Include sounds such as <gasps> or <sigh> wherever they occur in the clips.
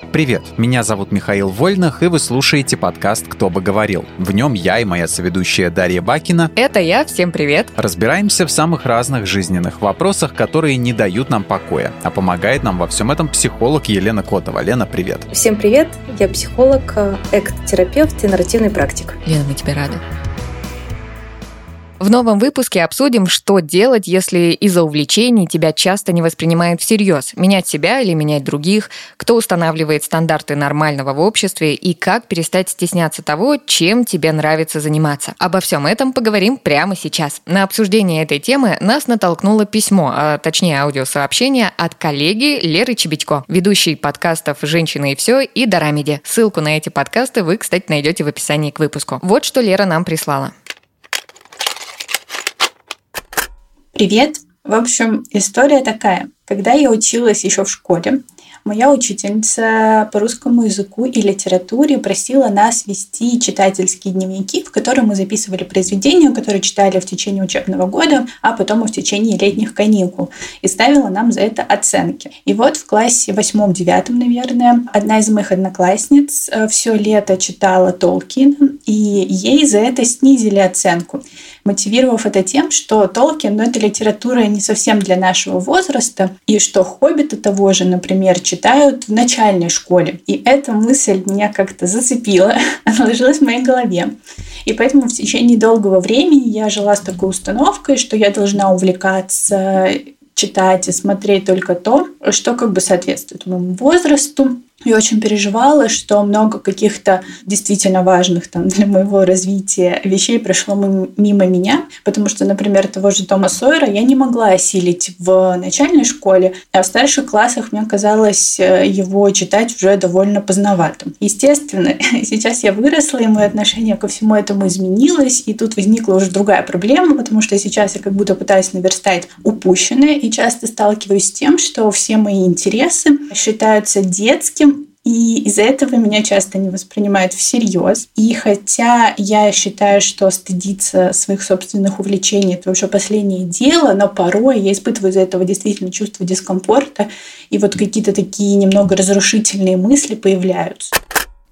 Привет, меня зовут Михаил Вольнах, и вы слушаете подкаст «Кто бы говорил». В нем я и моя соведущая Дарья Бакина Это я, всем привет. разбираемся в самых разных жизненных вопросах, которые не дают нам покоя. А помогает нам во всем этом психолог Елена Котова. Лена, привет. Всем привет! Я психолог, э, экт-терапевт и нарративный практик. Лена, мы тебе рады. В новом выпуске обсудим, что делать, если из-за увлечений тебя часто не воспринимают всерьез. Менять себя или менять других, кто устанавливает стандарты нормального в обществе и как перестать стесняться того, чем тебе нравится заниматься. Обо всем этом поговорим прямо сейчас. На обсуждение этой темы нас натолкнуло письмо, а точнее аудиосообщение от коллеги Леры Чебедько, ведущей подкастов «Женщины и все» и «Дорамеди». Ссылку на эти подкасты вы, кстати, найдете в описании к выпуску. Вот что Лера нам прислала. Привет! В общем, история такая. Когда я училась еще в школе, моя учительница по русскому языку и литературе просила нас вести читательские дневники, в которые мы записывали произведения, которые читали в течение учебного года, а потом и в течение летних каникул. И ставила нам за это оценки. И вот в классе восьмом-девятом, наверное, одна из моих одноклассниц все лето читала Толкина, и ей за это снизили оценку мотивировав это тем, что Толкин, ну, это литература не совсем для нашего возраста, и что Хоббита того же, например, читают в начальной школе. И эта мысль меня как-то зацепила, <laughs> отложилась в моей голове. И поэтому в течение долгого времени я жила с такой установкой, что я должна увлекаться читать и смотреть только то, что как бы соответствует моему возрасту, я очень переживала, что много каких-то действительно важных там для моего развития вещей прошло мимо меня, потому что, например, того же Тома Сойера я не могла осилить в начальной школе, а в старших классах мне казалось э, его читать уже довольно поздноватым. Естественно, <laughs> сейчас я выросла, и мое отношение ко всему этому изменилось, и тут возникла уже другая проблема, потому что сейчас я как будто пытаюсь наверстать упущенное, и часто сталкиваюсь с тем, что все мои интересы считаются детским, и из-за этого меня часто не воспринимают всерьез. И хотя я считаю, что стыдиться своих собственных увлечений это вообще последнее дело, но порой я испытываю из-за этого действительно чувство дискомфорта, и вот какие-то такие немного разрушительные мысли появляются.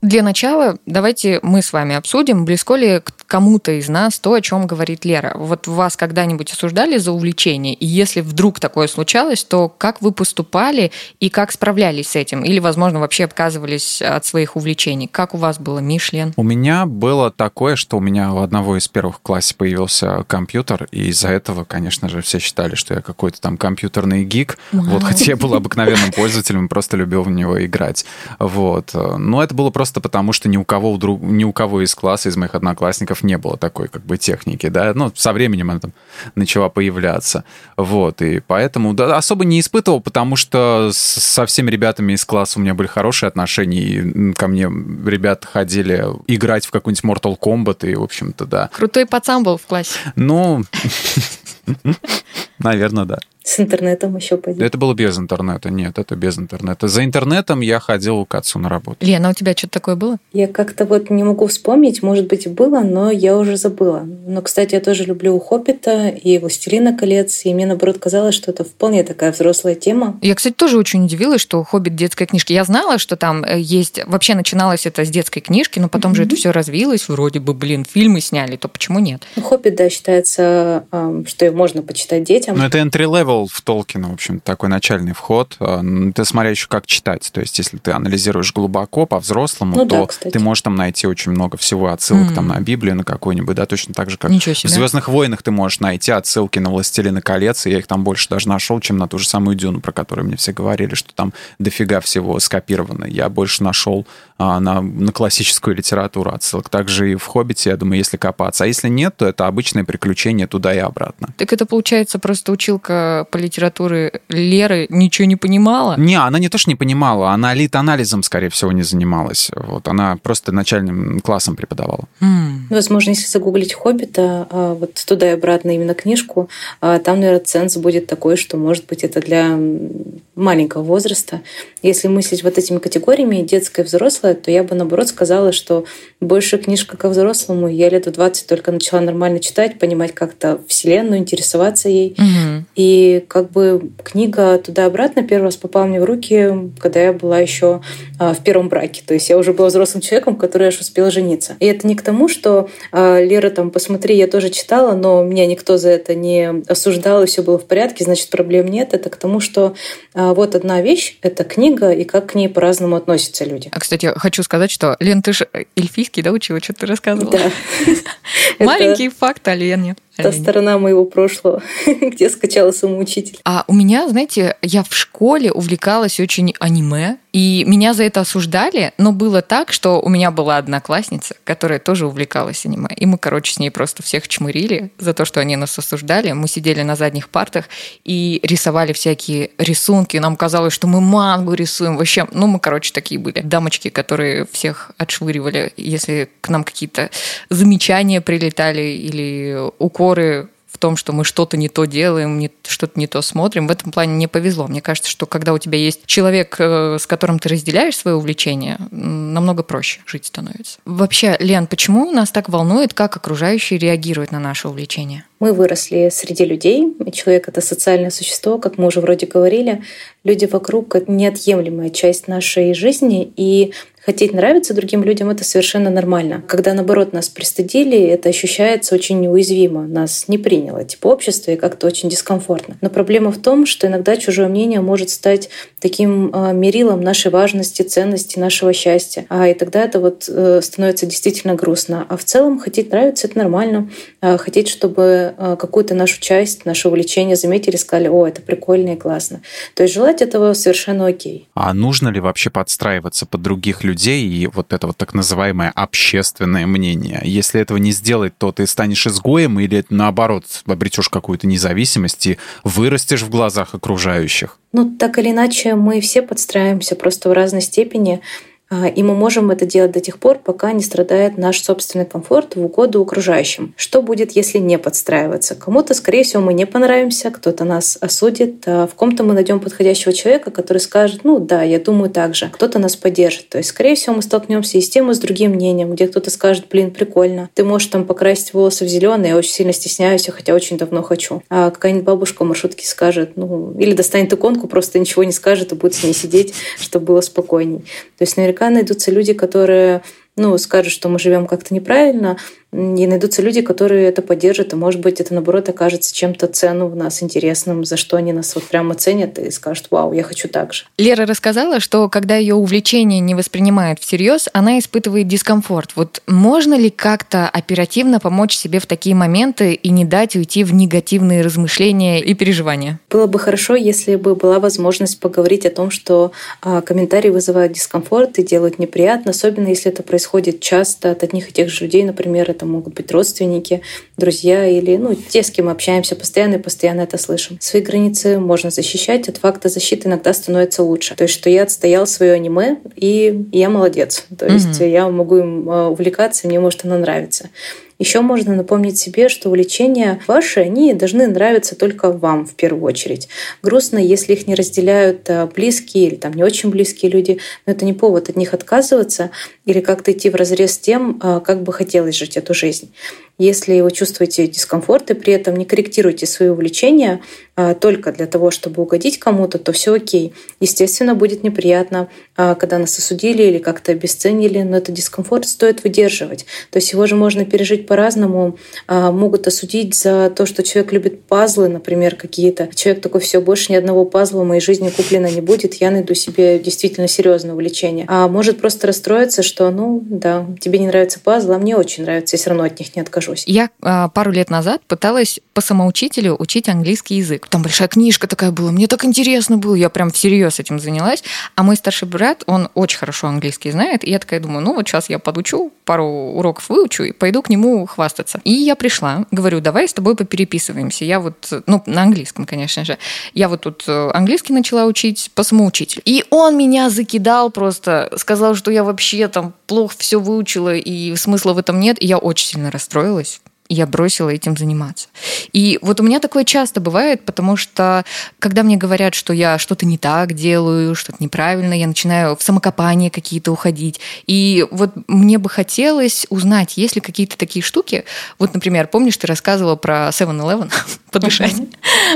Для начала давайте мы с вами обсудим, близко ли к кому-то из нас то, о чем говорит Лера. Вот вас когда-нибудь осуждали за увлечение? И если вдруг такое случалось, то как вы поступали и как справлялись с этим? Или, возможно, вообще отказывались от своих увлечений? Как у вас было, Мишлен? У меня было такое, что у меня у одного из первых в классе появился компьютер, и из-за этого, конечно же, все считали, что я какой-то там компьютерный гик. Вот, хотя я был обыкновенным пользователем, просто любил в него играть. Вот. Но это было просто потому, что ни у кого, ни у кого из класса, из моих одноклассников не было такой как бы техники, да, ну, со временем она там начала появляться, вот, и поэтому да, особо не испытывал, потому что со всеми ребятами из класса у меня были хорошие отношения, и ко мне ребята ходили играть в какой-нибудь Mortal Kombat, и, в общем-то, да. Крутой пацан был в классе. Ну, <laughs> наверное, да. С интернетом еще пойдет. Это было без интернета. Нет, это без интернета. За интернетом я ходил к отцу на работу. Лена, у тебя что-то такое было? Я как-то вот не могу вспомнить, может быть, и было, но я уже забыла. Но, кстати, я тоже люблю «Хоббита» и «Властелина колец», и мне, наоборот, казалось, что это вполне такая взрослая тема. Я, кстати, тоже очень удивилась, что «Хоббит» детская книжка. Я знала, что там э, есть... Вообще начиналось это с детской книжки, но потом mm-hmm. же это все развилось. Вроде бы, блин, фильмы сняли, то почему нет? Ну, «Хоббит», да, считается, что можно почитать детям. Но это entry-level в Толкина, в общем, такой начальный вход. А, Ты смотря еще как читать. То есть, если ты анализируешь глубоко, по-взрослому, Ну то да, ты можешь там найти очень много всего отсылок Мгм. там на Библию, на какой-нибудь, да, точно так же, как в. Звездных войнах ты можешь найти отсылки на Властелина колец, и я их там больше даже нашел, чем на ту же самую Дюну, про которую мне все говорили, что там дофига всего скопировано. Я больше нашел а, на, на классическую литературу отсылок. Также и в Хоббите, я думаю, если копаться. А если нет, то это обычное приключение туда и обратно. Так это, получается, просто училка по литературе Леры ничего не понимала? Не, она не то, что не понимала, она лит-анализом, скорее всего, не занималась. Вот, она просто начальным классом преподавала. М. Возможно, если загуглить «Хоббита», а, вот туда и обратно именно книжку, а, там, наверное, ценз будет такой, что, может быть, это для маленького возраста. Если мыслить вот этими категориями, детское и взрослое, то я бы, наоборот, сказала, что больше книжка ко взрослому. Я лет в 20 только начала нормально читать, понимать как-то вселенную, интересоваться ей. Мгм. И И как бы книга туда-обратно первый раз попала мне в руки, когда я была еще а, в первом браке. То есть я уже была взрослым человеком, который аж успел жениться. И это не к тому, что а, Лера там, посмотри, я тоже читала, но меня никто за это не осуждал, и все было в порядке, значит, проблем нет. Это к тому, что а, вот одна вещь — это книга, и как к ней по-разному относятся люди. А, кстати, хочу сказать, что, Лен, ты же эльфийский, да, учила, что ты рассказывала? Да. <laughs> Маленький факт о Лене. Та сторона моего прошлого, <laughs> где скачала самоучитель. А у меня, знаете, я в школе увлекалась очень аниме, и меня за это осуждали, но было так, что у меня была одноклассница, которая тоже увлекалась аниме. И мы, короче, с ней просто всех чмырили за то, что они нас осуждали. Мы сидели на задних партах и рисовали всякие рисунки. Нам казалось, что мы мангу рисуем. Вообще, ну, мы, короче, такие были дамочки, которые всех отшвыривали, если к нам какие-то замечания прилетали или укоры том, что мы что-то не то делаем, что-то не то смотрим. В этом плане не повезло. Мне кажется, что когда у тебя есть человек, э, с которым ты разделяешь свое увлечение, намного проще жить становится. Вообще, Лен, почему нас так волнует, как окружающие реагируют на наше увлечение? Мы выросли среди людей, человек — это социальное существо, как мы уже вроде говорили. Люди вокруг — это неотъемлемая часть нашей жизни, и хотеть нравиться другим людям — это совершенно нормально. Когда, наоборот, нас пристыдили, это ощущается очень неуязвимо. Нас не приняло типа общество и как-то очень дискомфортно. Но проблема в том, что иногда чужое мнение может стать таким а, мерилом нашей важности, ценности, нашего счастья. А и тогда это вот э, становится действительно грустно. А в целом хотеть нравиться — это нормально. А хотеть, чтобы а, какую-то нашу часть, наше увлечение заметили, сказали, о, это прикольно и классно. То есть желать этого совершенно окей. А нужно ли вообще подстраиваться под других людей? Людей и вот это вот так называемое общественное мнение. Если этого не сделать, то ты станешь изгоем или наоборот обретешь какую-то независимость и вырастешь в глазах окружающих? Ну, так или иначе, мы все подстраиваемся просто в разной степени. А, и мы можем это делать до тех пор, пока не страдает наш собственный комфорт в угоду окружающим. Что будет, если не подстраиваться? Кому-то, скорее всего, мы не понравимся, кто-то нас осудит, а в ком-то мы найдем подходящего человека, который скажет, ну да, я думаю так же. Кто-то нас поддержит. То есть, скорее всего, мы столкнемся и с тем, и с другим мнением, где кто-то скажет, блин, прикольно. Ты можешь там покрасить волосы в зеленый, я очень сильно стесняюсь, хотя очень давно хочу. А какая-нибудь бабушка в маршрутке скажет, ну, или достанет иконку, просто ничего не скажет и будет с ней сидеть, чтобы было спокойней. То есть, наверняка наверняка найдутся люди, которые ну, скажут, что мы живем как-то неправильно, и найдутся люди, которые это поддержат, и, может быть, это, наоборот, окажется чем-то ценным в нас, интересным, за что они нас вот прямо ценят и скажут, вау, я хочу так же. Лера рассказала, что когда ее увлечение не воспринимают всерьез, она испытывает дискомфорт. Вот можно ли как-то оперативно помочь себе в такие моменты и не дать уйти в негативные размышления и переживания? Было бы хорошо, если бы была возможность поговорить о том, что а, комментарии вызывают дискомфорт и делают неприятно, особенно если это происходит часто от одних и тех же людей, например, это могут быть родственники, друзья или ну, те, с кем мы общаемся постоянно и постоянно это слышим. Свои границы можно защищать, от факта защиты иногда становится лучше. То есть, что я отстоял свое аниме, и я молодец. То есть, mm-hmm. я могу им а, увлекаться, мне может оно нравиться. Еще можно напомнить себе, что увлечения ваши, они должны нравиться только вам в первую очередь. Грустно, если их не разделяют а, близкие или там не очень близкие люди, но это не повод от них отказываться или как-то идти в разрез с тем, а, как бы хотелось жить эту жизнь. Если вы чувствуете дискомфорт и при этом не корректируете свои увлечения а, только для того, чтобы угодить кому-то, то все окей. Естественно, будет неприятно, а, когда нас осудили или как-то обесценили, но этот дискомфорт стоит выдерживать. То есть его же можно пережить по-разному. Могут осудить за то, что человек любит пазлы, например, какие-то. Человек такой, все, больше ни одного пазла в моей жизни куплено не будет, я найду себе действительно серьезное увлечение. А может просто расстроиться, что, ну, да, тебе не нравится пазл, а мне очень нравится, я все равно от них не откажусь откажусь. Я а, пару лет назад пыталась по самоучителю учить английский язык. Там большая книжка такая была, мне так интересно было, я прям всерьез этим занялась. А мой старший брат, он очень хорошо английский знает, и я такая думаю, ну вот сейчас я подучу, пару уроков выучу и пойду к нему хвастаться. И я пришла, говорю, давай с тобой попереписываемся. Я вот, ну, на английском, конечно же. Я вот тут э, английский начала учить по самоучителю. И он меня закидал просто, сказал, что я вообще там плохо все выучила, и смысла в этом нет. И я очень сильно расстроилась, я бросила этим заниматься. И вот у меня такое часто бывает, потому что когда мне говорят, что я что-то не так делаю, что-то неправильно, я начинаю в самокопание какие-то уходить. И вот мне бы хотелось узнать, есть ли какие-то такие штуки. Вот, например, помнишь, ты рассказывала про 7-Eleven, <laughs> подышать.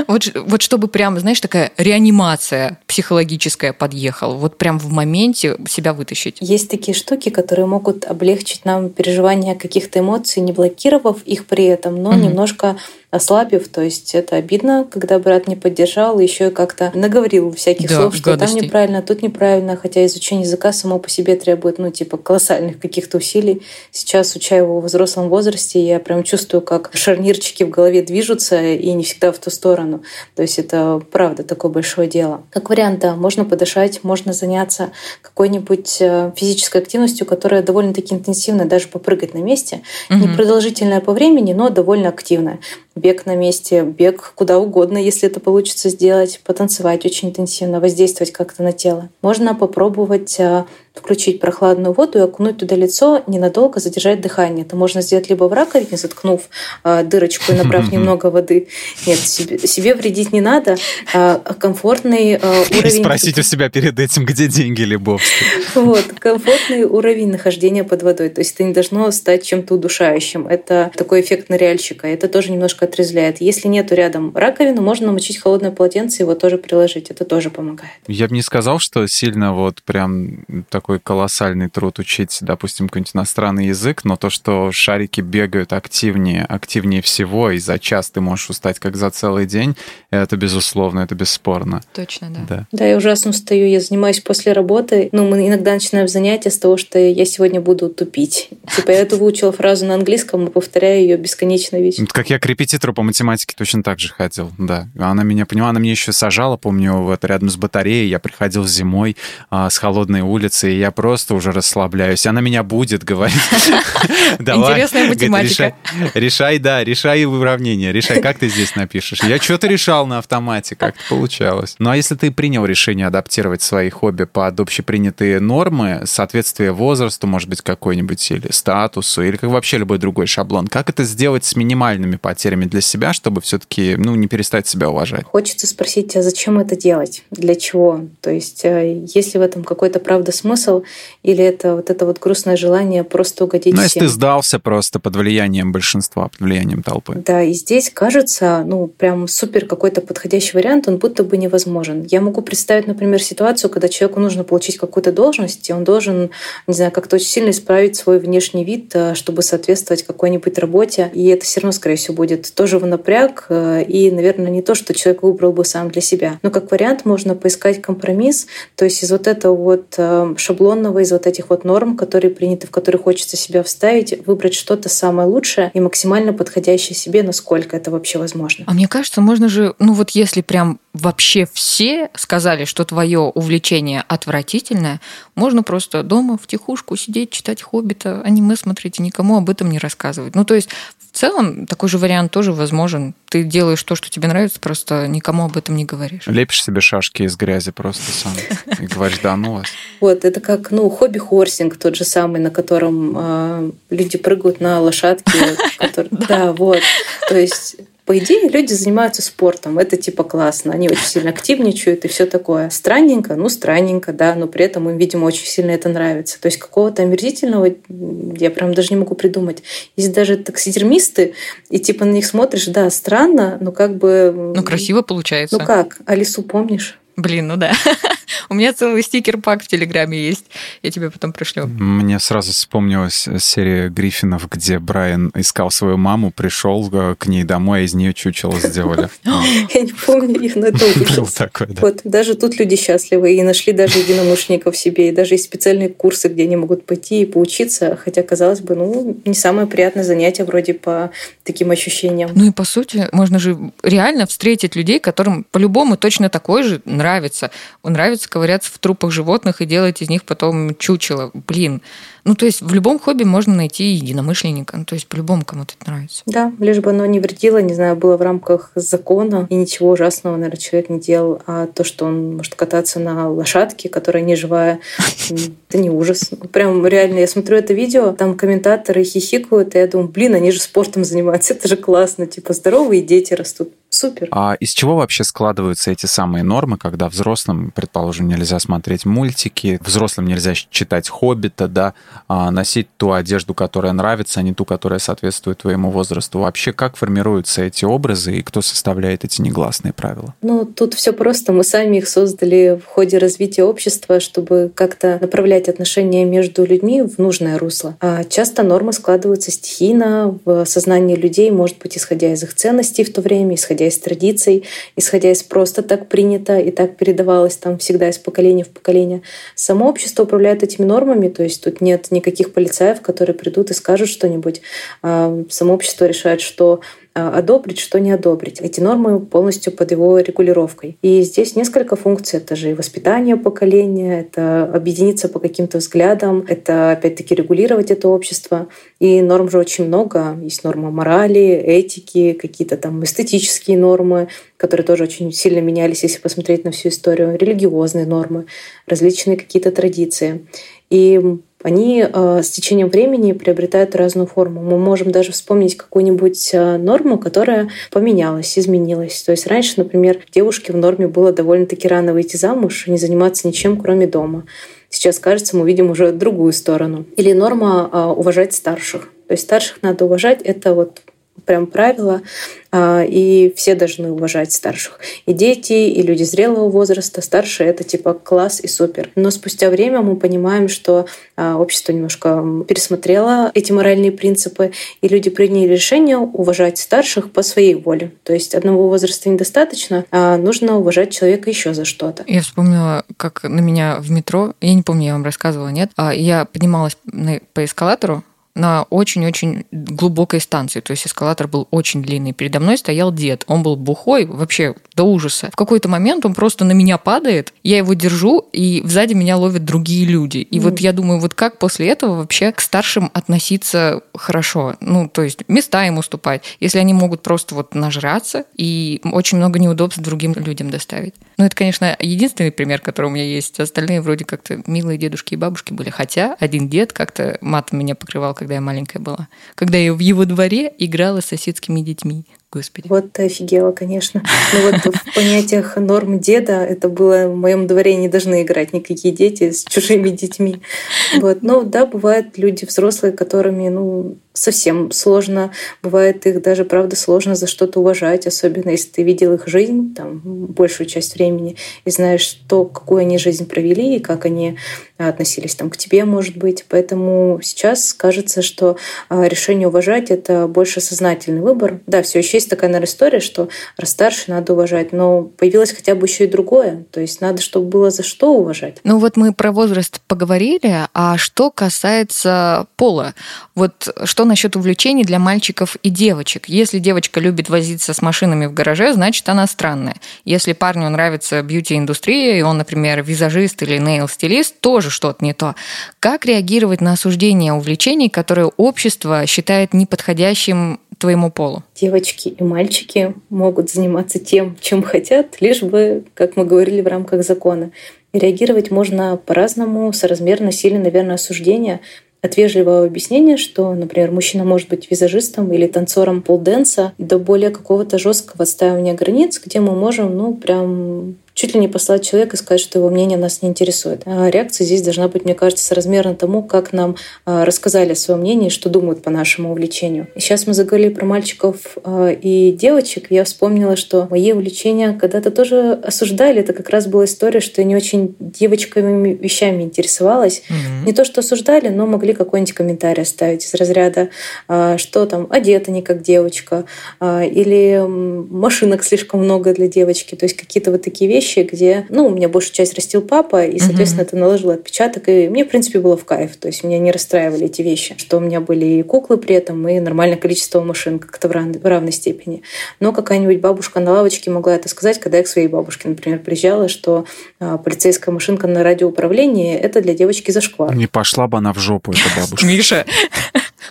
Вот, вот чтобы прям, знаешь, такая реанимация психологическая подъехала, вот прям в моменте себя вытащить. Есть такие штуки, которые могут облегчить нам переживание каких-то эмоций, не блокировав их при этом, но mm-hmm. немножко ослабив. То есть это обидно, когда брат не поддержал, еще и как-то наговорил всяких да, слов, что гадостей. там неправильно, тут неправильно, хотя изучение языка само по себе требует, ну, типа, колоссальных каких-то усилий. Сейчас, уча его в взрослом возрасте, я прям чувствую, как шарнирчики в голове движутся, и не всегда в ту сторону. То есть это, правда, такое большое дело. Как вариант, да, можно подышать, можно заняться какой-нибудь э, физической активностью, которая довольно-таки интенсивная, даже попрыгать на месте. Угу. Не продолжительная по времени, но довольно активная бег на месте, бег куда угодно, если это получится сделать, потанцевать очень интенсивно, воздействовать как-то на тело. Можно попробовать а, включить прохладную воду и окунуть туда лицо, ненадолго задержать дыхание. Это можно сделать либо в раковине, заткнув э, дырочку и набрав <laughs> немного воды. Нет, себе, себе вредить не надо. А комфортный э, уровень... Спросить у себя перед этим, где деньги Лебовски. Вот, комфортный уровень нахождения под водой. То есть это не должно стать чем-то удушающим. Это такой эффект ныряльщика. Это тоже немножко отрезвляет. Если нету рядом раковины, можно намочить холодное полотенце и его тоже приложить. Это тоже помогает. Я бы не сказал, что сильно вот прям такой колоссальный труд учить, допустим, какой-нибудь иностранный язык, но то, что шарики бегают активнее, активнее всего, и за час ты можешь устать как за целый день, это безусловно, это бесспорно. Точно, да. Да, да я ужасно устаю, я занимаюсь после работы. Ну, мы иногда начинаем занятия с того, что я сегодня буду тупить. Типа я эту выучила фразу на английском и повторяю ее бесконечно ведь. Как я к репетитору по математике точно так же ходил, да. Она меня поняла, она мне еще сажала, помню, вот рядом с батареей, я приходил зимой а, с холодной улицы, и я просто уже расслабляюсь. Она меня будет говорить. <laughs> Интересная математика. Решай, да, решай уравнение, решай, как ты здесь напишешь. Я что-то решал на автомате, как-то получалось. Ну а если ты принял решение адаптировать свои хобби под общепринятые нормы, соответствие возрасту, может быть, какой-нибудь, или статусу, или как вообще любой другой шаблон, как это сделать с минимальными потерями для себя, чтобы все-таки, ну, не перестать себя уважать? Хочется спросить, а зачем это делать? Для чего? То есть, э, есть ли в этом какой-то правда смысл? Смысл, или это вот это вот грустное желание просто угодить Ну, если ты сдался просто под влиянием большинства, под влиянием толпы. Да, и здесь кажется, ну, прям супер какой-то подходящий вариант, он будто бы невозможен. Я могу представить, например, ситуацию, когда человеку нужно получить какую-то должность, и он должен, не знаю, как-то очень сильно исправить свой внешний вид, э, чтобы соответствовать какой-нибудь работе, и это все равно, скорее всего, будет тоже в напряг, э, и, наверное, не то, что человек выбрал бы сам для себя. Но как вариант можно поискать компромисс, то есть из вот этого вот э, шаблонного, из вот этих вот норм, которые приняты, в которые хочется себя вставить, выбрать что-то самое лучшее и максимально подходящее себе, насколько это вообще возможно. А мне кажется, можно же, ну вот если прям вообще все сказали, что твое увлечение отвратительное, можно просто дома в тихушку сидеть, читать «Хоббита», аниме смотреть и никому об этом не рассказывать. Ну то есть в целом такой же вариант тоже возможен. Ты делаешь то, что тебе нравится, просто никому об этом не говоришь. Лепишь себе шашки из грязи просто сам и говоришь, да ну вас. Вот, это как, ну, хобби-хорсинг тот же самый, на котором э, люди прыгают на лошадке. <laughs> Да, вот. То есть по идее, люди занимаются спортом, это типа классно, они очень сильно активничают и все такое. Странненько, ну странненько, да, но при этом им, видимо, очень сильно это нравится. То есть какого-то омерзительного я прям даже не могу придумать. Есть даже таксидермисты, и типа на них смотришь, да, странно, но как бы... Ну красиво получается. Ну как, Алису помнишь? Блин, ну да. <laughs> У меня целый стикер-пак в Телеграме есть. Я тебе потом пришлю. Мне сразу вспомнилась серия Гриффинов, где Брайан искал свою маму, пришел э, к ней домой, а из нее чучело сделали. <laughs> Я не помню их, но это такой, Вот, даже тут люди счастливы и нашли даже единомышленников себе, и даже есть специальные курсы, где они могут пойти и поучиться, хотя, казалось бы, ну, не самое приятное занятие вроде по таким ощущениям. Ну и по сути, можно же реально встретить людей, которым по-любому точно такой же нравится. Он нравится ковыряться в трупах животных и делать из них потом чучело. Блин, Ну, то есть в любом хобби можно найти единомышленника, ну, то есть по-любому кому-то это нравится. Да, лишь бы оно не вредило, не знаю, было в рамках закона, и ничего ужасного, наверное, человек не делал, а то, что он может кататься на лошадке, которая не живая, <laughs> это не ужас. Прям реально, я смотрю это видео, там комментаторы хихикают, и я думаю, блин, они же спортом занимаются, это же классно, типа здоровые дети растут. Супер. А из чего вообще складываются эти самые нормы, когда взрослым, предположим, нельзя смотреть мультики, взрослым нельзя читать «Хоббита», да, а носить ту одежду, которая нравится, а не ту, которая соответствует твоему возрасту? Вообще, как формируются эти образы и кто составляет эти негласные правила? Ну, тут все просто. Мы сами их создали в ходе развития общества, чтобы как-то направлять отношения между людьми в нужное русло. А часто нормы складываются стихийно в сознании людей, может быть, исходя из их ценностей в то время, исходя исходя из традиций, исходя из просто так принято и так передавалось там всегда из поколения в поколение. Само общество управляет этими нормами, то есть тут нет никаких полицаев, которые придут и скажут что-нибудь. А само общество решает, что одобрить, что не одобрить. Эти нормы полностью под его регулировкой. И здесь несколько функций. Это же и воспитание поколения, это объединиться по каким-то взглядам, это опять-таки регулировать это общество. И норм же очень много. Есть нормы морали, этики, какие-то там эстетические нормы, которые тоже очень сильно менялись, если посмотреть на всю историю, религиозные нормы, различные какие-то традиции. И они э, с течением времени приобретают разную форму. Мы можем даже вспомнить какую-нибудь э, норму, которая поменялась, изменилась. То есть раньше, например, девушке в норме было довольно-таки рано выйти замуж и не заниматься ничем, кроме дома. Сейчас, кажется, мы видим уже другую сторону. Или норма э, уважать старших. То есть старших надо уважать. Это вот прям правило, а, и все должны уважать старших. И дети, и люди зрелого возраста, старшие — это типа класс и супер. Но спустя время мы понимаем, что а, общество немножко пересмотрело эти моральные принципы, и люди приняли решение уважать старших по своей воле. То есть одного возраста недостаточно, а нужно уважать человека еще за что-то. Я вспомнила, как на меня в метро, я не помню, я вам рассказывала, нет, я поднималась по эскалатору, на очень-очень глубокой станции. То есть эскалатор был очень длинный. Передо мной стоял дед. Он был бухой, вообще до ужаса. В какой-то момент он просто на меня падает, я его держу, и сзади меня ловят другие люди. И mm. вот я думаю, вот как после этого вообще к старшим относиться хорошо? Ну, то есть места им уступать, если они могут просто вот нажраться и очень много неудобств другим людям доставить. Ну, это, конечно, единственный пример, который у меня есть. Остальные вроде как-то милые дедушки и бабушки были. Хотя один дед как-то матом меня покрывал, когда я маленькая была. Когда я в его дворе играла с соседскими детьми. Господи. Вот ты офигела, конечно. Ну вот в понятиях норм деда это было в моем дворе не должны играть никакие дети с чужими детьми. Вот. Но да, бывают люди взрослые, которыми, ну, совсем сложно. Бывает их даже, правда, сложно за что-то уважать, особенно если ты видел их жизнь там, большую часть времени и знаешь, что, какую они жизнь провели и как они относились там, к тебе, может быть. Поэтому сейчас кажется, что а, решение уважать — это больше сознательный выбор. Да, все еще есть такая, наверное, история, что раз старше, надо уважать, но появилось хотя бы еще и другое. То есть надо, чтобы было за что уважать. Ну вот мы про возраст поговорили, а что касается пола? Вот что насчет увлечений для мальчиков и девочек? Если девочка любит возиться с машинами в гараже, значит, она странная. Если парню нравится бьюти-индустрия, и он, например, визажист или нейл-стилист, тоже что-то не то. Как реагировать на осуждение увлечений, которые общество считает неподходящим твоему полу? Девочки и мальчики могут заниматься тем, чем хотят, лишь бы, как мы говорили, в рамках закона. И реагировать можно по-разному, соразмерно сильно, наверное, осуждения от вежливого объяснения, что, например, мужчина может быть визажистом или танцором полденса, до более какого-то жесткого отстаивания границ, где мы можем, ну, прям чуть ли не послать человека и сказать, что его мнение нас не интересует. А реакция здесь должна быть, мне кажется, соразмерна тому, как нам а, рассказали о своем мнении, что думают по нашему увлечению. И сейчас мы заговорили про мальчиков а, и девочек. Я вспомнила, что мои увлечения когда-то тоже осуждали. Это как раз была история, что я не очень девочками вещами интересовалась. Mm-hmm. Не то, что осуждали, но могли какой-нибудь комментарий оставить из разряда, что там одета не как девочка, или машинок слишком много для девочки. То есть какие-то вот такие вещи, вещи, где, ну, у меня большую часть растил папа, и, соответственно, это наложило отпечаток, и мне, в принципе, было в кайф. То есть меня не расстраивали эти вещи, что у меня были и куклы при этом, и нормальное количество машин как-то в, рав... в равной степени. Но какая-нибудь бабушка на лавочке могла это сказать, когда я к своей бабушке, например, приезжала, что а, полицейская машинка на радиоуправлении – это для девочки зашквар. Не пошла бы она в жопу, эта <laughs> бабушка. Миша,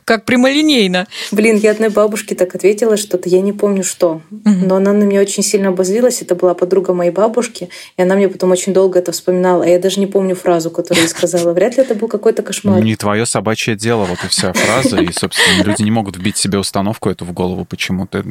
как прямолинейно. Блин, я одной бабушке так ответила что-то, я не помню что. Но она на меня очень сильно обозлилась. Это была подруга моей бабушки. И она мне потом очень долго это вспоминала. А я даже не помню фразу, которую я сказала. Вряд ли это был какой-то кошмар. Не твое собачье дело, вот и вся фраза. И, собственно, люди не могут вбить себе установку эту в голову почему-то.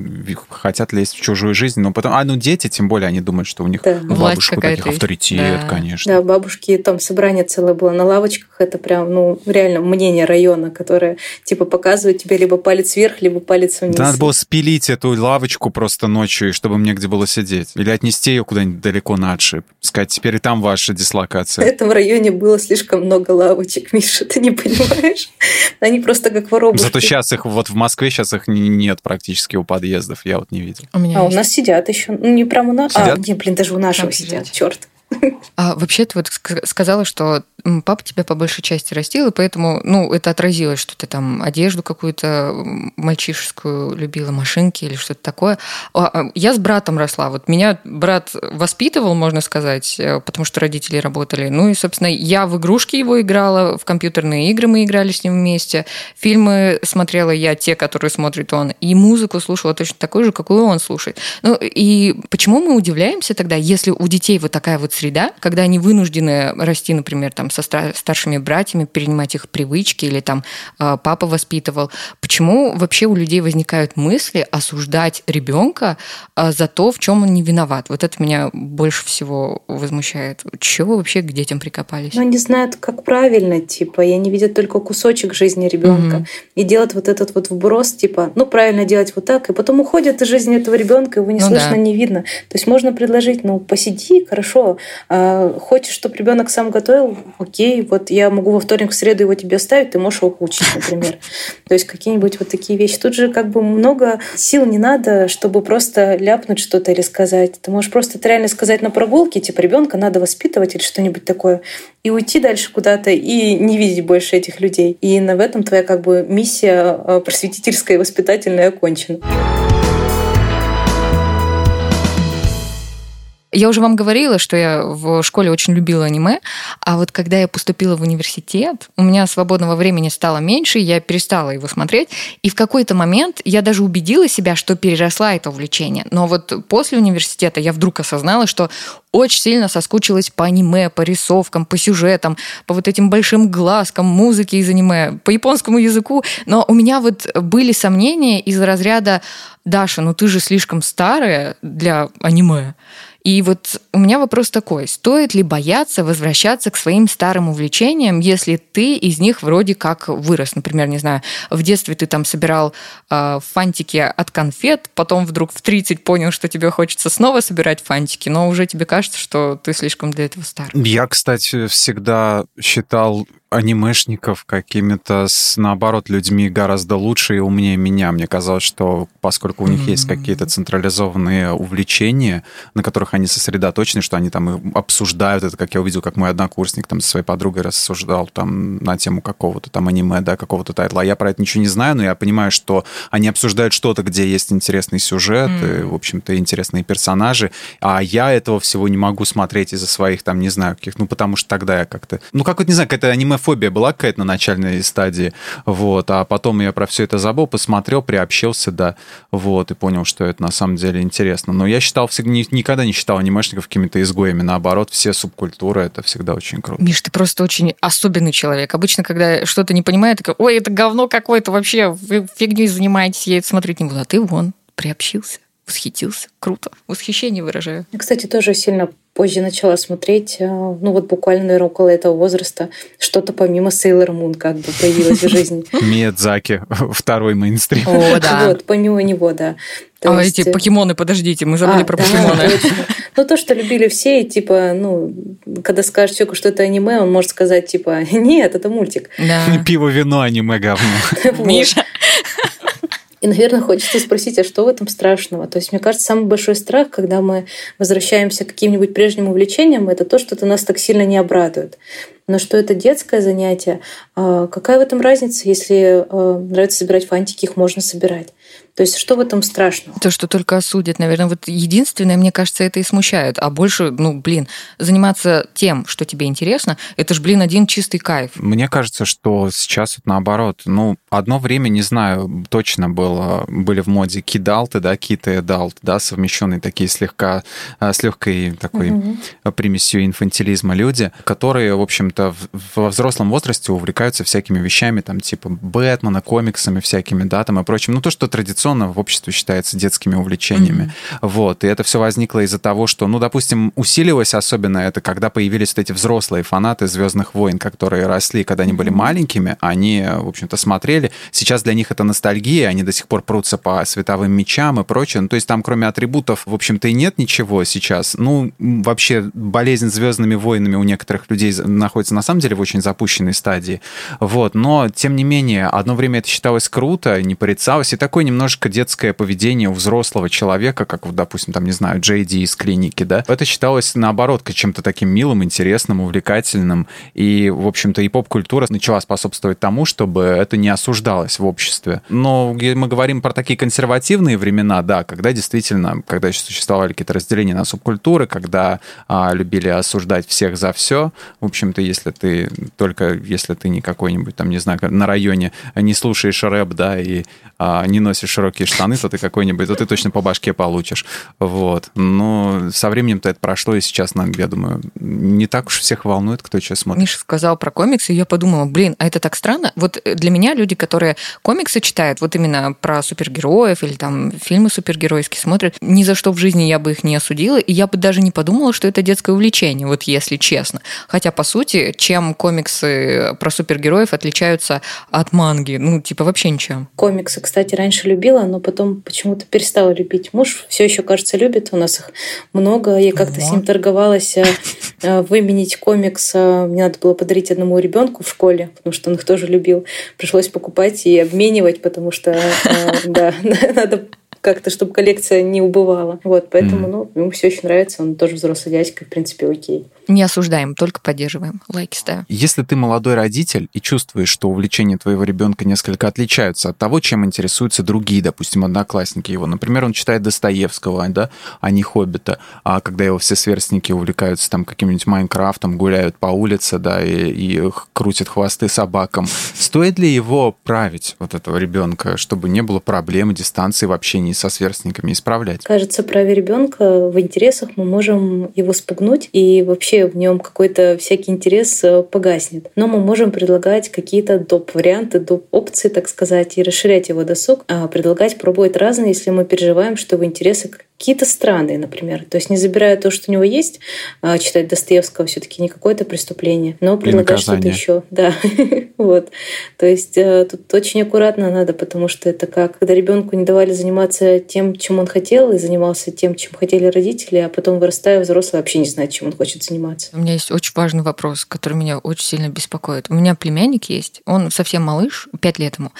Хотят лезть в чужую жизнь. Но потом, а ну дети, тем более, они думают, что у них да. бабушка у таких авторитет, да. конечно. Да, бабушки, там собрание целое было на лавочках. Это прям, ну, реально мнение района, которое типа показывает тебе либо палец вверх, либо палец вниз. Да, надо было спилить эту лавочку просто ночью, чтобы мне где было сидеть. Или отнести ее куда-нибудь далеко на отшиб. Сказать, теперь и там ваша дислокация. <laughs> В этом районе было слишком много лавочек, <laughs> Миша, ты не понимаешь? Они просто как воробушки. Зато сейчас их, вот в Москве сейчас их нет практически у подъездов, я вот не видел. У меня а есть. у нас сидят еще. Ну, не прямо у нас. А, сидят? А, не, блин, даже у нашего сидят. сидят. Черт. А вообще ты вот сказала, что папа тебя по большей части растил, и поэтому, ну, это отразилось, что ты там одежду какую-то мальчишескую любила, машинки или что-то такое. А, а, я с братом росла. Вот меня брат воспитывал, можно сказать, э, потому что родители работали. Ну и, собственно, я в игрушки его играла, в компьютерные игры мы играли с ним вместе. Фильмы смотрела я, те, которые смотрит он. И музыку слушала точно такую же, какую он слушает. Ну и почему мы удивляемся тогда, если у детей вот такая вот среда, когда они вынуждены расти, например, там со старшими братьями, перенимать их привычки, или там а, папа воспитывал. Почему вообще у людей возникают мысли осуждать ребенка а, за то, в чем он не виноват? Вот это меня больше всего возмущает. Чего вообще к детям прикопались? Ну, они знают, как правильно, типа, и они видят только кусочек жизни ребенка mm-hmm. и делают вот этот вот вброс, типа, ну, правильно делать вот так, и потом уходят из жизни этого ребенка, его не ну, слышно, да. не видно. То есть можно предложить, ну, посиди, хорошо, хочешь, чтобы ребенок сам готовил, окей, вот я могу во вторник, в среду его тебе оставить, ты можешь его учить, например. <laughs> То есть какие-нибудь вот такие вещи. Тут же как бы много сил не надо, чтобы просто ляпнуть что-то или сказать. Ты можешь просто это реально сказать на прогулке, типа ребенка надо воспитывать или что-нибудь такое, и уйти дальше куда-то и не видеть больше этих людей. И на этом твоя как бы миссия э, просветительская и воспитательная окончена. Я уже вам говорила, что я в школе очень любила аниме, а вот когда я поступила в университет, у меня свободного времени стало меньше, я перестала его смотреть, и в какой-то момент я даже убедила себя, что переросла это увлечение. Но вот после университета я вдруг осознала, что очень сильно соскучилась по аниме, по рисовкам, по сюжетам, по вот этим большим глазкам, музыке из аниме, по японскому языку. Но у меня вот были сомнения из разряда «Даша, ну ты же слишком старая для аниме». И вот у меня вопрос такой, стоит ли бояться возвращаться к своим старым увлечениям, если ты из них вроде как вырос? Например, не знаю, в детстве ты там собирал э, фантики от конфет, потом вдруг в 30 понял, что тебе хочется снова собирать фантики, но уже тебе кажется, что ты слишком для этого стар. Я, кстати, всегда считал анимешников какими-то, с, наоборот, людьми гораздо лучше и умнее меня. Мне казалось, что поскольку у них mm-hmm. есть какие-то централизованные увлечения, на которых они сосредоточены, что они там обсуждают это, как я увидел, как мой однокурсник там со своей подругой рассуждал там на тему какого-то там аниме, да, какого-то тайтла. Я про это ничего не знаю, но я понимаю, что они обсуждают что-то, где есть интересный сюжет, mm-hmm. и, в общем-то, интересные персонажи, а я этого всего не могу смотреть из-за своих там, не знаю, каких, ну, потому что тогда я как-то, ну, как вот, не знаю, какая-то аниме фобия была какая-то на начальной стадии, вот, а потом я про все это забыл, посмотрел, приобщился, да, вот, и понял, что это на самом деле интересно. Но я считал, всегда, никогда не считал анимешников какими-то изгоями, наоборот, все субкультуры, это всегда очень круто. Миш, ты просто очень особенный человек. Обычно, когда что-то не понимаю, такой, ой, это говно какое-то вообще, вы фигней занимаетесь, я это смотреть не буду, а ты вон, приобщился восхитился. Круто. Восхищение выражаю. Я, кстати, тоже сильно позже начала смотреть, э, ну вот буквально, наверное, около этого возраста, что-то помимо Sailor Moon как бы появилось в жизни. <laughs> Миядзаки, <laughs> второй мейнстрим. О, да. Вот, помимо него, да. То а есть... эти покемоны, подождите, мы забыли а, про да, покемоны. Точно. <laughs> Ну, то, что любили все, и типа, ну, когда скажешь человеку, что это аниме, он может сказать, типа, нет, это мультик. Да. Пиво, вино, аниме, говно. Миша. И, наверное, хочется спросить, а что в этом страшного? То есть, мне кажется, самый большой страх, когда мы возвращаемся к каким-нибудь прежним увлечениям, это то, что-то нас так сильно не обрадует. Но что это детское занятие, а, какая в этом разница, если а, нравится собирать фантики, их можно собирать. То есть что в этом страшного? То, что только осудят, наверное. Вот единственное, мне кажется, это и смущает. А больше, ну, блин, заниматься тем, что тебе интересно, это ж, блин, один чистый кайф. Мне кажется, что сейчас вот наоборот. Ну, одно время, не знаю, точно было, были в моде кидалты, да, киты и далт, да, совмещенные такие слегка, э, с легкой такой угу. примесью инфантилизма люди, которые, в общем-то, во взрослом возрасте увлекаются всякими вещами, там, типа Бэтмена, комиксами всякими, да, там и прочим. Ну, то, что традиционно традиционно в обществе считается детскими увлечениями. Mm-hmm. Вот. И это все возникло из-за того, что, ну, допустим, усилилось особенно это, когда появились вот эти взрослые фанаты Звездных войн, которые росли, когда они были маленькими, они, в общем-то, смотрели. Сейчас для них это ностальгия, они до сих пор прутся по световым мечам и прочее. Ну, то есть там, кроме атрибутов, в общем-то, и нет ничего сейчас. Ну, вообще, болезнь Звездными войнами у некоторых людей находится на самом деле в очень запущенной стадии. Вот. Но, тем не менее, одно время это считалось круто, не порицалось, и такой немножко немножко детское поведение у взрослого человека, как, вот, допустим, там, не знаю, Джейди из клиники, да, это считалось, наоборот, чем-то таким милым, интересным, увлекательным. И, в общем-то, и поп-культура начала способствовать тому, чтобы это не осуждалось в обществе. Но мы говорим про такие консервативные времена, да, когда действительно, когда еще существовали какие-то разделения на субкультуры, когда а, любили осуждать всех за все. В общем-то, если ты только, если ты не какой-нибудь там, не знаю, на районе не слушаешь рэп, да, и а, не носишь широкие штаны, то ты какой-нибудь, то ты точно по башке получишь. Вот. Но со временем-то это прошло, и сейчас, я думаю, не так уж всех волнует, кто что смотрит. Миша сказал про комиксы, и я подумала, блин, а это так странно. Вот для меня люди, которые комиксы читают, вот именно про супергероев или там фильмы супергеройские смотрят, ни за что в жизни я бы их не осудила, и я бы даже не подумала, что это детское увлечение, вот если честно. Хотя, по сути, чем комиксы про супергероев отличаются от манги? Ну, типа вообще ничем. Комиксы, кстати, раньше любила, но потом почему-то перестала любить. Муж все еще, кажется, любит. У нас их много. Я как-то с ним торговалась э, э, выменить комикс. Э, мне надо было подарить одному ребенку в школе, потому что он их тоже любил. Пришлось покупать и обменивать, потому что <laughs> да, <laughs> надо как-то, чтобы коллекция не убывала. Вот, поэтому, mm. ну, ему все очень нравится, он тоже взрослый дядька, в принципе, окей. Не осуждаем, только поддерживаем. Лайки ставим. Если ты молодой родитель и чувствуешь, что увлечения твоего ребенка несколько отличаются от того, чем интересуются другие, допустим, одноклассники его. Например, он читает Достоевского, да, а не Хоббита. А когда его все сверстники увлекаются там каким-нибудь Майнкрафтом, гуляют по улице, да, и, и крутят хвосты собакам, стоит ли его править, вот этого ребенка, чтобы не было проблем, дистанции в общении со сверстниками, исправлять? Кажется, праве ребенка в интересах мы можем его спугнуть и вообще в нем какой-то всякий интерес э, погаснет. Но мы можем предлагать какие-то доп-варианты, доп-опции, так сказать, и расширять его досуг, а предлагать пробовать разные, если мы переживаем, что в интересах какие-то странные, например. То есть не забирая то, что у него есть, а, читать Достоевского все-таки не какое-то преступление, но предлагать что-то еще. Да, <laughs> вот. То есть э, тут очень аккуратно надо, потому что это как, когда ребенку не давали заниматься тем, чем он хотел, и занимался тем, чем хотели родители, а потом вырастая взрослый вообще не знает, чем он хочет заниматься. У меня есть очень важный вопрос, который меня очень сильно беспокоит. У меня племянник есть, он совсем малыш, пять лет ему,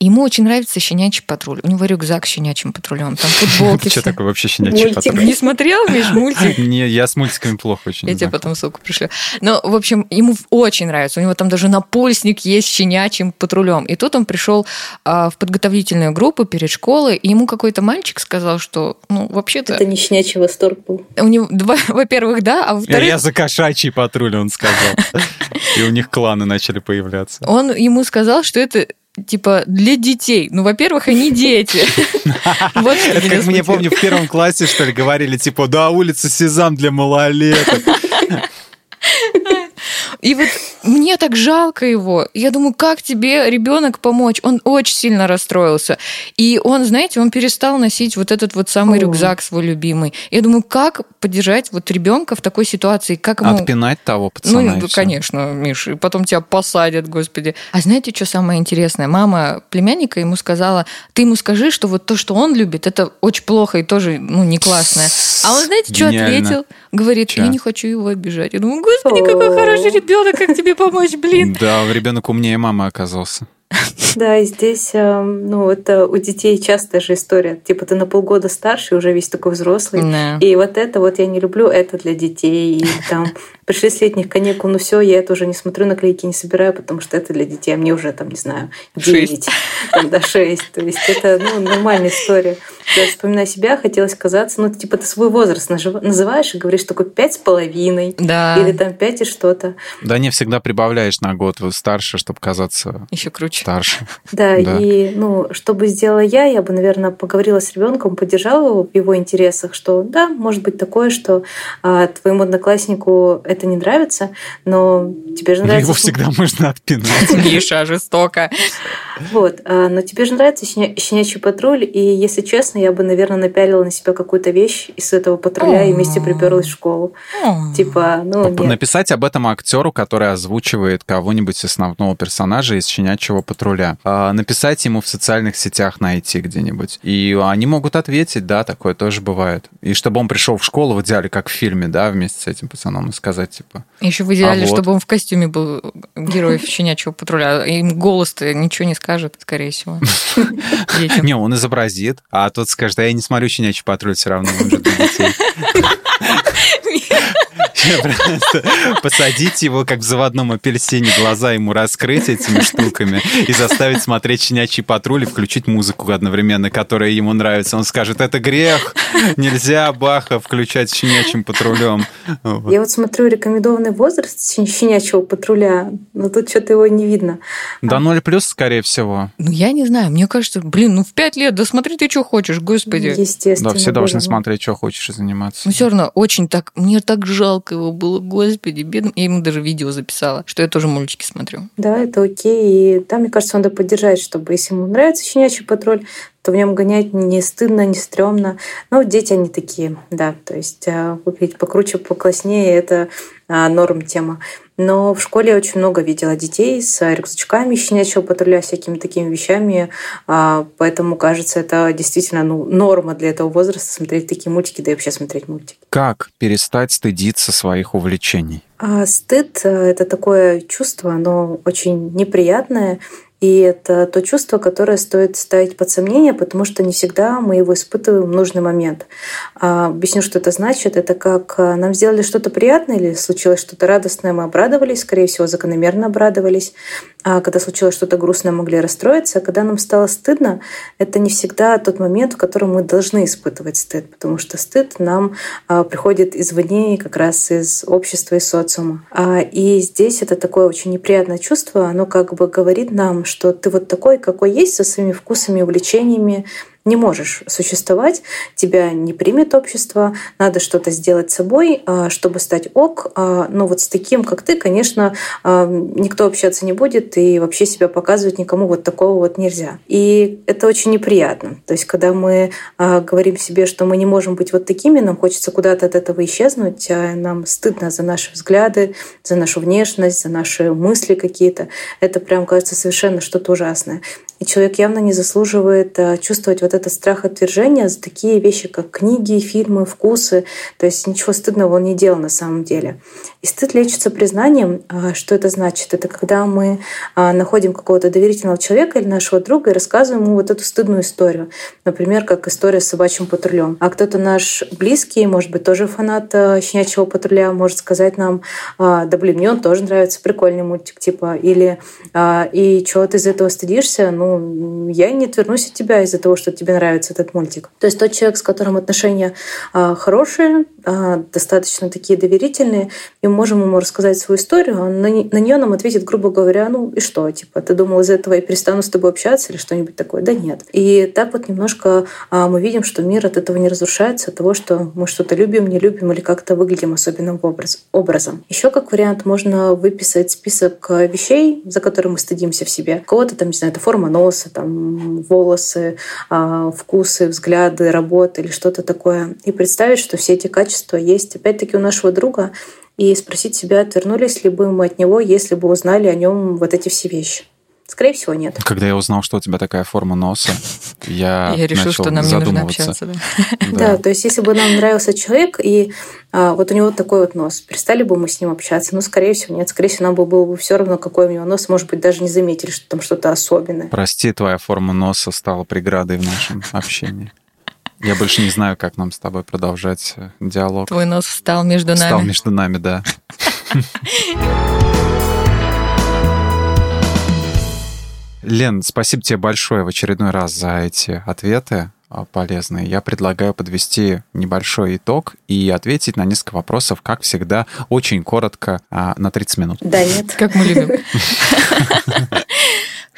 и ему очень нравится щенячий патруль. У него рюкзак с щенячьим патрулем, там футболки. <laughs> Что такое вообще щенячий мультик. Не смотрел, Миш, мультик? <laughs> Не, я с мультиками плохо очень. Я тебе потом ссылку пришлю. Но, в общем, ему очень нравится. У него там даже напульсник есть щенячьим патрулем. И тут он пришел а, в подготовительную группу перед школой, и ему какой-то мальчик сказал, что, ну, вообще-то... Это не щенячий восторг был. У него, <laughs> во-первых, да, а во-вторых... Я за кошачий патруль, он сказал. И у них кланы начали появляться. Он ему сказал, что это типа для детей. Ну, во-первых, они дети. <laughs> Вот Это как мне помню в первом классе, что ли, говорили, типа, да, улица Сезам для малолеток. <laughs> И вот мне так жалко его. Я думаю, как тебе ребенок помочь? Он очень сильно расстроился. И он, знаете, он перестал носить вот этот вот самый О. рюкзак свой любимый. Я думаю, как поддержать вот ребенка в такой ситуации? Как ему... Отпинать того пацана. Ну, конечно, Миш, и потом тебя посадят, господи. А знаете, что самое интересное? Мама племянника ему сказала, ты ему скажи, что вот то, что он любит, это очень плохо и тоже, ну, не классное. А он, знаете, что ответил? Говорит, Чё? я не хочу его обижать. Я думаю, господи, какой хороший ребенок, как тебе помочь, блин. Да, ребенок умнее мамы оказался. <laughs> Да, и здесь, эм, ну, это у детей частая же история. Типа ты на полгода старше, уже весь такой взрослый. Да. И вот это вот я не люблю, это для детей. И там <laughs> пришли с летних каникул, ну все, я это уже не смотрю, наклейки не собираю, потому что это для детей, а мне уже там, не знаю, 9, тогда 6. То есть это ну, нормальная история. Я вспоминаю себя, хотелось казаться, ну, типа, ты свой возраст называешь и говоришь такой пять с половиной. Да. Или там пять и что-то. Да, не всегда прибавляешь на год старше, чтобы казаться еще круче. Старше. <laughs> Да, да, и, ну, что бы сделала я, я бы, наверное, поговорила с ребенком, поддержала его в его интересах, что да, может быть такое, что а, твоему однокласснику это не нравится, но тебе же нравится... Его всегда можно отпинать. <laughs> Миша, жестоко. Вот, а, но тебе же нравится щенячий патруль, и, если честно, я бы, наверное, напялила на себя какую-то вещь из этого патруля и вместе приперлась в школу. Типа, ну, Написать об этом актеру, который озвучивает кого-нибудь основного персонажа из щенячьего патруля. А, написать ему в социальных сетях найти где-нибудь. И они могут ответить, да, такое тоже бывает. И чтобы он пришел в школу в идеале, как в фильме, да, вместе с этим пацаном и сказать, типа... Еще в идеале, а вот. чтобы он в костюме был героев щенячьего патруля. Им голос-то ничего не скажет, скорее всего. <laughs> Не, он изобразит, а тот скажет, а я не смотрю щенячий патруль все равно, он же для детей. <laughs> Посадить его, как в заводном апельсине, глаза ему раскрыть этими штуками и заставить смотреть «Щенячий патруль» и включить музыку одновременно, которая ему нравится. Он скажет, это грех, нельзя Баха включать «Щенячьим патрулем». Я вот смотрю рекомендованный возраст «Щенячьего патруля», но тут что-то его не видно. Да, 0 плюс, скорее всего. Ну, я не знаю, мне кажется, блин, ну в 5 лет, да смотри ты, что хочешь, господи. Естественно. Да, все должны смотреть, что хочешь и заниматься. Ну, все равно очень так, мне так жалко его было, господи, бедным. Я ему даже видео записала, что я тоже мультики смотрю. Да, это окей. И там, мне кажется, надо поддержать, чтобы если ему нравится «Щенячий патруль», то в нем гонять не стыдно, не стрёмно. Но дети они такие, да. То есть а, выглядеть покруче, покласснее – это а, норм тема. Но в школе я очень много видела детей с рюкзачками щенячьего патруля, всякими такими вещами. А, поэтому, кажется, это действительно ну, норма для этого возраста смотреть такие мультики, да и вообще смотреть мультики. Как перестать стыдиться своих увлечений? А стыд – это такое чувство, оно очень неприятное, и это то чувство, которое стоит ставить под сомнение, потому что не всегда мы его испытываем в нужный момент. А, объясню, что это значит. Это как а, нам сделали что-то приятное или случилось что-то радостное, мы обрадовались, скорее всего, закономерно обрадовались. А когда случилось что-то грустное, могли расстроиться. А когда нам стало стыдно, это не всегда тот момент, в котором мы должны испытывать стыд, потому что стыд нам а, приходит извне, как раз из общества и социума. И здесь это такое очень неприятное чувство, оно как бы говорит нам, что ты вот такой, какой есть, со своими вкусами, увлечениями, не можешь существовать, тебя не примет общество, надо что-то сделать с собой, а, чтобы стать ок. А, но вот с таким, как ты, конечно, а, никто общаться не будет и вообще себя показывать никому вот такого вот нельзя. И это очень неприятно. То есть, когда мы говорим себе, что мы не можем быть вот такими, нам хочется куда-то от этого исчезнуть, нам стыдно за наши взгляды, за нашу внешность, за наши мысли какие-то. Это прям кажется совершенно что-то ужасное. И человек явно не заслуживает чувствовать вот этот страх отвержения за такие вещи, как книги, фильмы, вкусы. То есть ничего стыдного он не делал на самом деле. И стыд лечится признанием. А, что это значит? Это когда мы а, находим какого-то доверительного человека или нашего друга и рассказываем ему вот эту стыдную историю. Например, как история с собачьим патрулем. А кто-то наш близкий, может быть, тоже фанат а, щенячьего патруля, может сказать нам, да блин, мне он тоже нравится, прикольный мультик, типа, или и чего ты из этого стыдишься? Ну, я не отвернусь от тебя из-за того, что тебе нравится этот мультик. То есть тот человек, с которым отношения хорошие, достаточно такие доверительные, и мы можем ему рассказать свою историю, он на, на нее нам ответит, грубо говоря, ну и что, типа, ты думал из этого я перестану с тобой общаться или что-нибудь такое? Да нет. И так вот немножко а, мы видим, что мир от этого не разрушается, от того, что мы что-то любим, не любим или как-то выглядим особенным образ, образом. Еще как вариант можно выписать список вещей, за которые мы стыдимся в себе. Кого-то там, не знаю, это форма носа, там волосы, а, вкусы, взгляды, работа или что-то такое. И представить, что все эти качества есть опять-таки у нашего друга, и спросить себя, отвернулись ли бы мы от него, если бы узнали о нем вот эти все вещи. Скорее всего, нет. Когда я узнал, что у тебя такая форма носа, <laughs> я Я решил, начал что нам не нужно задумываться. общаться. <laughs> да. Да, то есть если бы нам нравился человек, и а, вот у него такой вот нос, перестали бы мы с ним общаться? Ну, скорее всего, нет. Скорее всего, нам бы было бы все равно, какой у него нос. Может быть, даже не заметили, что там что-то особенное. Прости, твоя форма носа стала преградой в нашем <laughs> общении. Я больше не знаю, как нам с тобой продолжать э, диалог. Твой нос встал между нами. Стал между нами, да. Лен, спасибо тебе большое в очередной раз за эти ответы полезные. Я предлагаю подвести небольшой итог и ответить на несколько вопросов, как всегда, очень коротко, а, на 30 минут. Да, нет. <laughs> Как мы любим.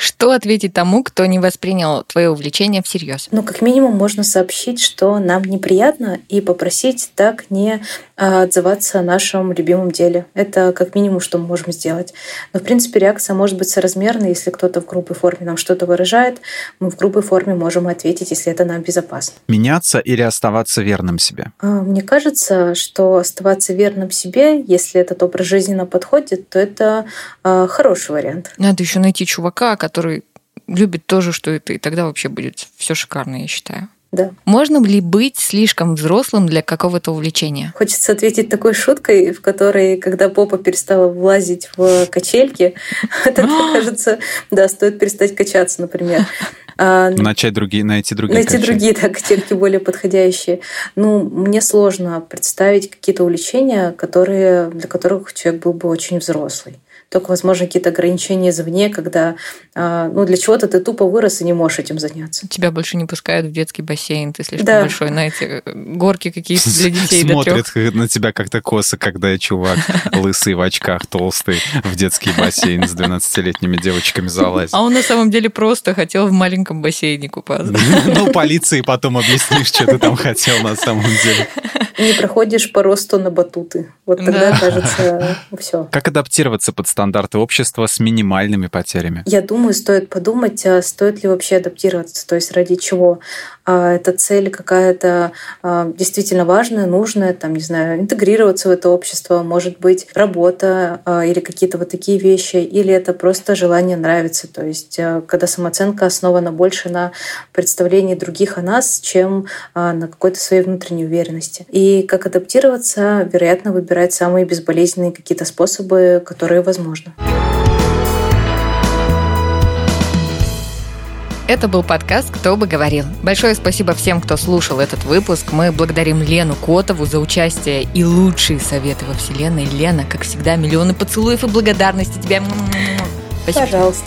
Что ответить тому, кто не воспринял твое увлечение всерьез? Ну, как минимум, можно сообщить, что нам неприятно, и попросить так не а, отзываться о нашем любимом деле. Это как минимум, что мы можем сделать. Но, в принципе, реакция может быть соразмерной. Если кто-то в грубой форме нам что-то выражает, мы в грубой форме можем ответить, если это нам безопасно. Меняться или оставаться верным себе? А, Мне кажется, что оставаться верным себе, если этот образ жизни нам подходит, то это а, хороший вариант. Надо еще найти чувака, который любит то же, что и ты. Тогда вообще будет все шикарно, я считаю. Да. Можно ли быть слишком взрослым для какого-то увлечения? Хочется ответить такой шуткой, в которой, когда попа перестала влазить в качельки, <laughs> тогда, <gasps> кажется, да, стоит перестать качаться, например. А, Начать другие, найти другие Найти качели. другие да, качельки более подходящие. Ну, мне сложно представить какие-то увлечения, которые, для которых человек был бы очень взрослый. Только, возможно, какие-то ограничения извне, когда а, ну, для чего-то ты тупо вырос и не можешь этим заняться. Тебя больше не пускают в детский бассейн, ты слишком Да. большой на эти горки какие-то для <laughs> детей до Смотрит трех. на тебя как-то косо, когда чувак лысый в очках, толстый, в детский бассейн с 12-летними девочками залазит. А он на самом деле просто хотел в маленьком бассейне купаться. <laughs> Ну, полиции потом объяснишь, что ты там хотел на самом деле. Не проходишь по росту на батуты. Вот тогда, Да. кажется, все. Как адаптироваться под стандарты общества с минимальными потерями? Я думаю, стоит подумать, а стоит ли вообще адаптироваться, то есть ради чего. А эта цель какая-то а, действительно важная, нужная, там, не знаю, интегрироваться в это общество, может быть, работа а, или какие-то вот такие вещи, или это просто желание нравиться, то есть когда самооценка основана больше на представлении других о нас, чем на какой-то своей внутренней уверенности. И как адаптироваться, вероятно, выбирать самые безболезненные какие-то способы, которые возможны. Это был подкаст «Кто бы говорил». Большое спасибо всем, кто слушал этот выпуск. Мы благодарим Лену Котову за участие и лучшие советы во вселенной. Лена, как всегда, миллионы поцелуев и благодарности тебе. Спасибо. Пожалуйста.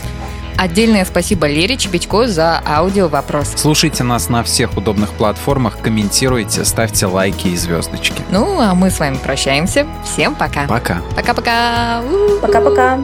Отдельное спасибо Лере Чебедько за аудио-вопрос. Слушайте нас на всех удобных платформах, комментируйте, ставьте лайки и звездочки. Ну, а мы с вами прощаемся. Всем пока. Пока. Пока-пока. Пока-пока.